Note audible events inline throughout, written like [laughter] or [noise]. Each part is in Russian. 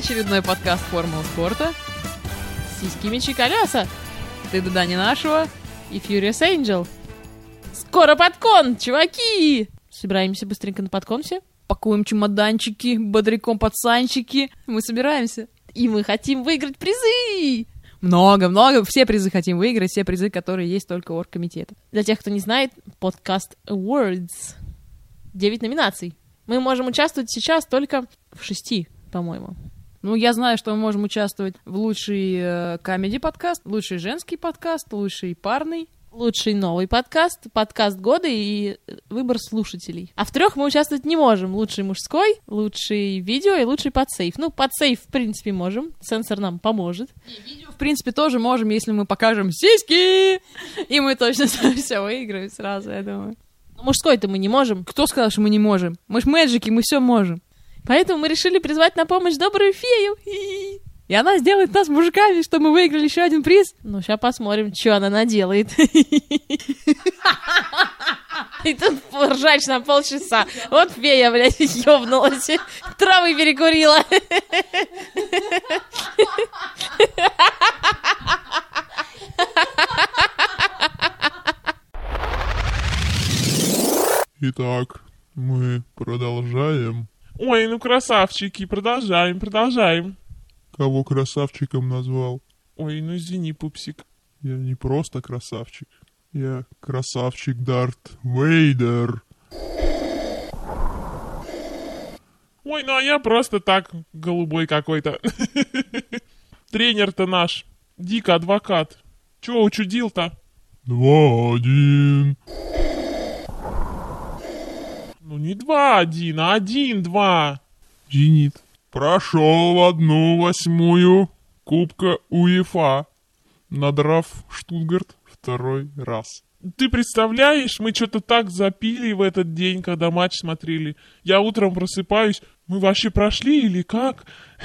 Очередной подкаст Формула спорта. Сиськи, мечи, колеса. Ты туда не нашего. И Furious Angel. Скоро подкон, чуваки! Собираемся быстренько на подкон все. Пакуем чемоданчики, бодряком пацанчики. Мы собираемся. И мы хотим выиграть призы! Много-много, все призы хотим выиграть, все призы, которые есть только у оргкомитета. Для тех, кто не знает, подкаст Awards. Девять номинаций. Мы можем участвовать сейчас только в шести, по-моему. Ну, я знаю, что мы можем участвовать в лучший комедий подкаст, лучший женский подкаст, лучший парный, лучший новый подкаст, подкаст года и выбор слушателей. А в трех мы участвовать не можем. Лучший мужской, лучший видео и лучший подсейв. Ну, подсейв, в принципе, можем. Сенсор нам поможет. И видео, в принципе, тоже можем, если мы покажем сиськи. И мы точно все выиграем сразу, я думаю. Но мужской-то мы не можем. Кто сказал, что мы не можем? Мы ж мэджики, мы все можем. Поэтому мы решили призвать на помощь добрую фею. И она сделает нас мужиками, чтобы мы выиграли еще один приз. Ну, сейчас посмотрим, что она наделает. [laughs] И тут ржач на полчаса. Вот фея, блядь, ёбнулась. Травы перекурила. Итак, мы продолжаем. Ой, ну красавчики, продолжаем, продолжаем. Кого красавчиком назвал? Ой, ну извини, пупсик. Я не просто красавчик. Я красавчик Дарт Вейдер. Ой, ну а я просто так, голубой какой-то. [laughs] Тренер-то наш. Дико адвокат. Чего учудил-то? Два-один. Не два-один, а один-два. Зенит прошел в одну восьмую Кубка УЕФА, надрав Штутгарт второй раз. Ты представляешь, мы что-то так запили в этот день, когда матч смотрели. Я утром просыпаюсь, мы вообще прошли или как? [laughs]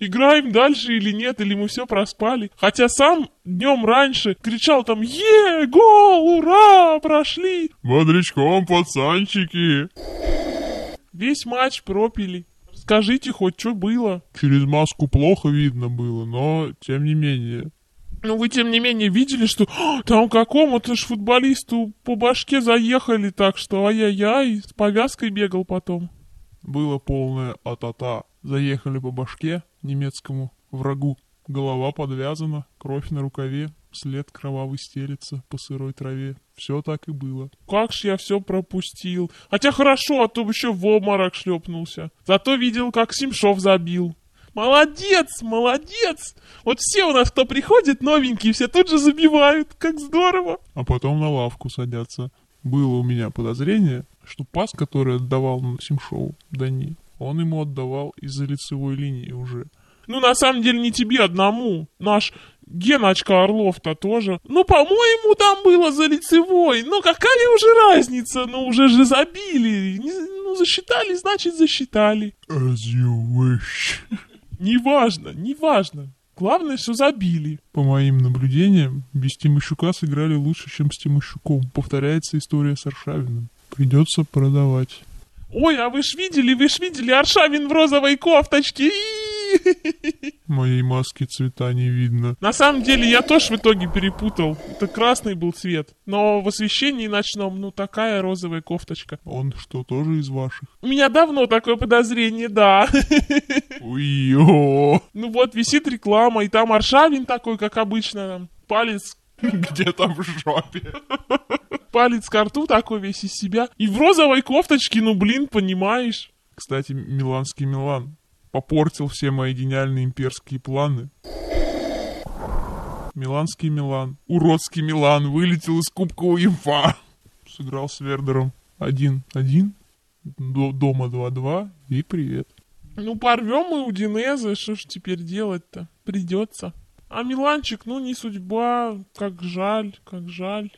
Играем дальше или нет, или мы все проспали. Хотя сам днем раньше кричал там «Е, гол, ура, прошли!» Бодрячком, пацанчики! Весь матч пропили. Скажите хоть, что было? Через маску плохо видно было, но тем не менее. Ну, вы, тем не менее, видели, что там какому-то ж футболисту по башке заехали так, что ай-яй-яй, с повязкой бегал потом. Было полное а-та-та. Заехали по башке немецкому врагу. Голова подвязана, кровь на рукаве, след кровавый стелется по сырой траве. Все так и было. Как ж я все пропустил. Хотя хорошо, а то бы еще в обморок шлепнулся. Зато видел, как Симшов забил. Молодец, молодец! Вот все у нас, кто приходит, новенькие, все тут же забивают. Как здорово! А потом на лавку садятся. Было у меня подозрение, что пас, который отдавал Симшову Дани, он ему отдавал из-за лицевой линии уже. Ну, на самом деле, не тебе одному. Наш Геночка Орлов-то тоже. Ну, по-моему, там было за лицевой. Ну, какая уже разница? Ну, уже же забили. Ну, засчитали, значит, засчитали. As you wish. Неважно, неважно. Главное, что забили. По моим наблюдениям, без Тимощука сыграли лучше, чем с Тимощуком. Повторяется история с Аршавиным. Придется продавать. Ой, а вы ж видели, вы ж видели, Аршавин в розовой кофточке. Моей маски цвета не видно. На самом деле я тоже в итоге перепутал. Это красный был цвет. Но в освещении ночном, ну такая розовая кофточка. Он что, тоже из ваших? У меня давно такое подозрение, да. Уйо. Ну вот, висит реклама, и там Аршавин такой, как обычно, там, палец где-то в жопе. Палец к рту такой весь из себя. И в розовой кофточке, ну блин, понимаешь. Кстати, Миланский Милан попортил все мои гениальные имперские планы. Миланский Милан, уродский Милан вылетел из Кубка УЕФА. Сыграл с Вердером 1-1, дома 2-2 и привет. Ну порвем мы у Динеза, что ж теперь делать-то? Придется. А Миланчик, ну не судьба, как жаль, как жаль.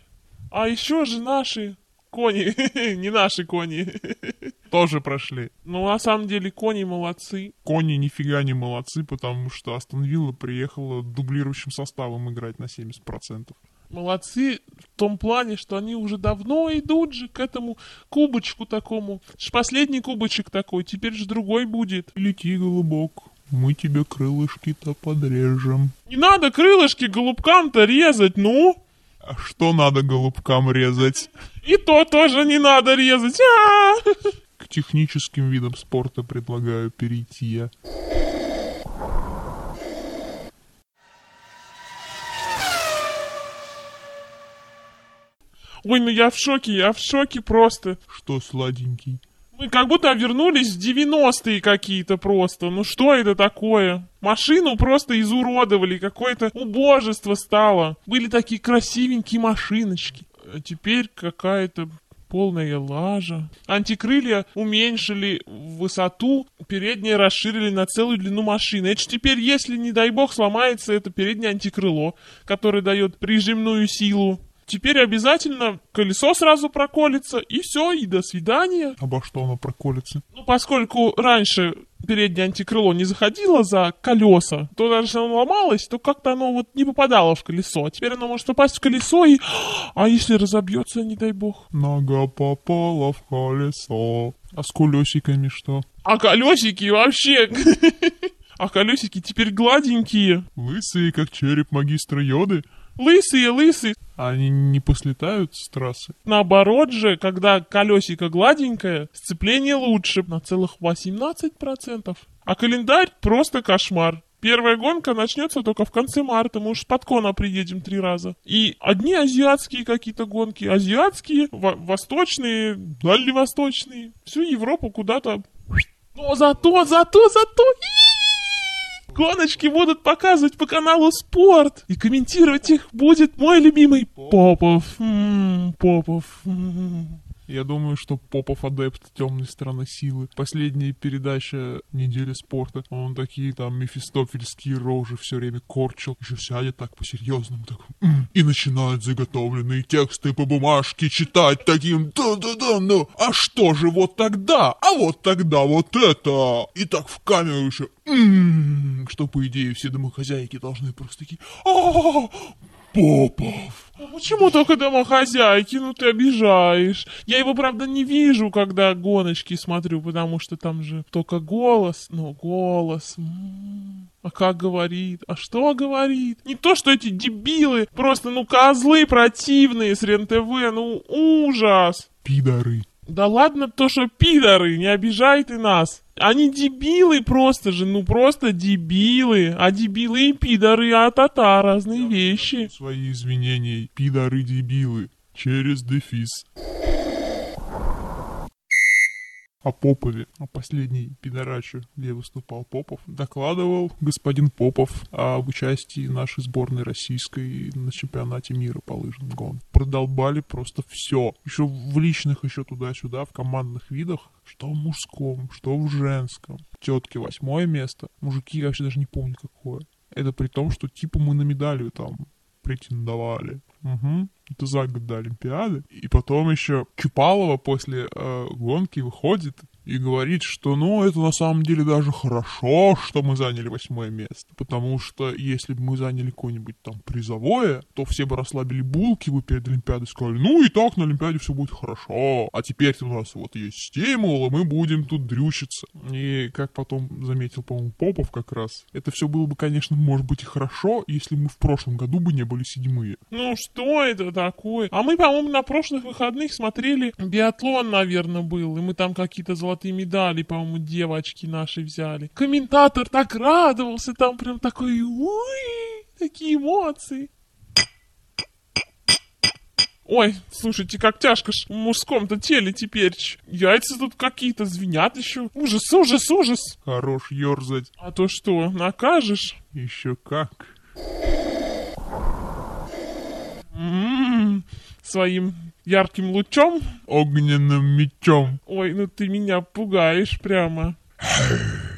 А еще же наши кони, [laughs] не наши кони, [laughs] тоже прошли. Ну, на самом деле, кони молодцы. Кони нифига не молодцы, потому что Астон Вилла приехала дублирующим составом играть на 70%. Молодцы в том плане, что они уже давно идут же к этому кубочку такому. Ж последний кубочек такой, теперь же другой будет. Лети, голубок. Мы тебе крылышки-то подрежем. Не надо крылышки голубкам-то резать, ну. А что надо голубкам резать? И то тоже не надо резать. А! К техническим видам спорта предлагаю перейти я. Ой, ну я в шоке, я в шоке просто. Что, сладенький? Мы как будто вернулись в 90-е какие-то просто. Ну что это такое? Машину просто изуродовали, какое-то убожество стало. Были такие красивенькие машиночки. А теперь какая-то полная лажа. Антикрылья уменьшили высоту, передние расширили на целую длину машины. Это ж теперь, если, не дай бог, сломается это переднее антикрыло, которое дает прижимную силу, Теперь обязательно колесо сразу проколется, и все, и до свидания. Обо что оно проколется? Ну, поскольку раньше переднее антикрыло не заходило за колеса, то даже если оно ломалось, то как-то оно вот не попадало в колесо. А теперь оно может попасть в колесо и... [gasps] А если разобьется, не дай бог? Нога попала в колесо. А с колесиками что? А колесики вообще... [laughs] А колесики теперь гладенькие. Лысые, как череп магистра Йоды. Лысые, лысые. А они не послетают с трассы? Наоборот же, когда колесико гладенькое, сцепление лучше на целых 18%. А календарь просто кошмар. Первая гонка начнется только в конце марта, мы уж с подкона приедем три раза. И одни азиатские какие-то гонки, азиатские, во- восточные, дальневосточные. Всю Европу куда-то... Но зато, зато, зато... Гоночки будут показывать по каналу Спорт. И комментировать их будет мой любимый Попов. М-м, Попов. Я думаю, что Попов адепт темной стороны силы. Последняя передача недели спорта. Он такие там мефистофельские рожи все время корчил. Еще сядет так по-серьезному. Так, и начинает заготовленные тексты по бумажке читать таким да-да-да, ну, а что же вот тогда? А вот тогда вот это. И так в камеру еще. «М», Что, по идее, все домохозяйки должны просто такие... «А, Попов. А Почему только домохозяйки? Ну ты обижаешь. Я его, правда, не вижу, когда гоночки смотрю, потому что там же только голос. Ну, голос. м. А как говорит? А что говорит? Не то, что эти дебилы, просто, ну, козлы противные с РЕН-ТВ, ну, ужас. Пидоры. Да ладно то, что пидоры, не обижай ты нас. Они дебилы просто же, ну просто дебилы. А дебилы и пидоры, а та разные вещи. Свои извинения, пидоры-дебилы. Через дефис. О Попове, о последней пидораче, где выступал Попов, докладывал господин Попов об участии нашей сборной российской на чемпионате мира по лыжным гонкам. Продолбали просто все. Еще в личных, еще туда-сюда, в командных видах, что в мужском, что в женском. Тетки восьмое место, мужики я вообще даже не помню какое. Это при том, что типа мы на медали там претендовали. Угу. Это за год до Олимпиады. И потом еще Чупалова после э, гонки выходит и говорит, что ну это на самом деле даже хорошо, что мы заняли восьмое место. Потому что если бы мы заняли какое-нибудь там призовое, то все бы расслабили булки бы перед Олимпиадой сказали, ну и так на Олимпиаде все будет хорошо. А теперь у нас вот есть стимул, и мы будем тут дрючиться. И как потом заметил, по-моему, Попов как раз, это все было бы, конечно, может быть и хорошо, если мы в прошлом году бы не были седьмые. Ну что это такое? А мы, по-моему, на прошлых выходных смотрели биатлон, наверное, был. И мы там какие-то золотые медали, по-моему, девочки наши взяли. Комментатор так радовался, там прям такой, ой, такие эмоции. Ой, слушайте, как тяжко ж в мужском-то теле теперь. Яйца тут какие-то звенят еще. Ужас, ужас, ужас. Хорош ерзать. А то что, накажешь? Еще как. М-м, своим ярким лучом? Огненным мечом. Ой, ну ты меня пугаешь прямо.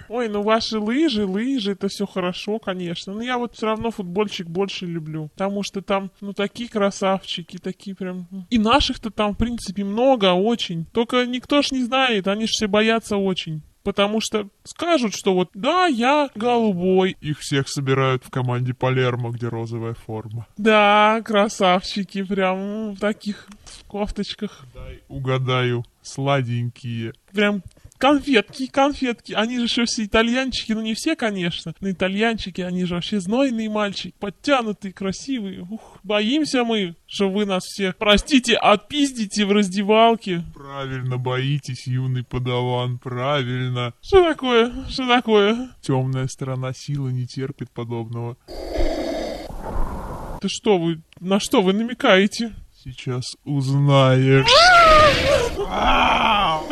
Ой, ну ваши лыжи, лыжи, это все хорошо, конечно. Но я вот все равно футбольчик больше люблю. Потому что там, ну, такие красавчики, такие прям... И наших-то там, в принципе, много очень. Только никто ж не знает, они ж все боятся очень. Потому что скажут, что вот, да, я голубой. Их всех собирают в команде Палермо, где розовая форма. Да, красавчики, прям в таких кофточках. Угадаю, сладенькие. Прям конфетки, конфетки. Они же еще все итальянчики, ну не все, конечно, но итальянчики, они же вообще знойные мальчики, подтянутые, красивые. Ух, боимся мы, что вы нас всех, простите, отпиздите в раздевалке. Правильно боитесь, юный подаван, правильно. Что такое? Что такое? Темная сторона силы не терпит подобного. Ты что вы, на что вы намекаете? Сейчас узнаешь. А,